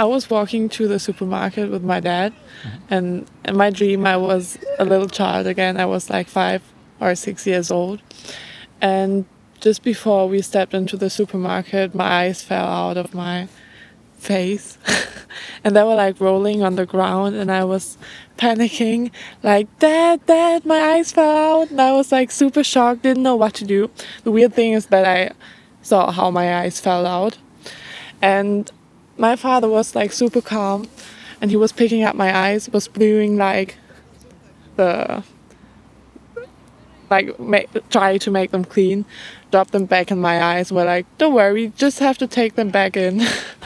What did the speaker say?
I was walking to the supermarket with my dad, mm-hmm. and in my dream, I was a little child again. I was like five or six years old. And just before we stepped into the supermarket, my eyes fell out of my face. And they were like rolling on the ground and I was panicking like dad dad my eyes fell out. And I was like super shocked didn't know what to do. The weird thing is that I saw how my eyes fell out. And my father was like super calm and he was picking up my eyes was gluing like the like make, try to make them clean drop them back in my eyes we're like don't worry just have to take them back in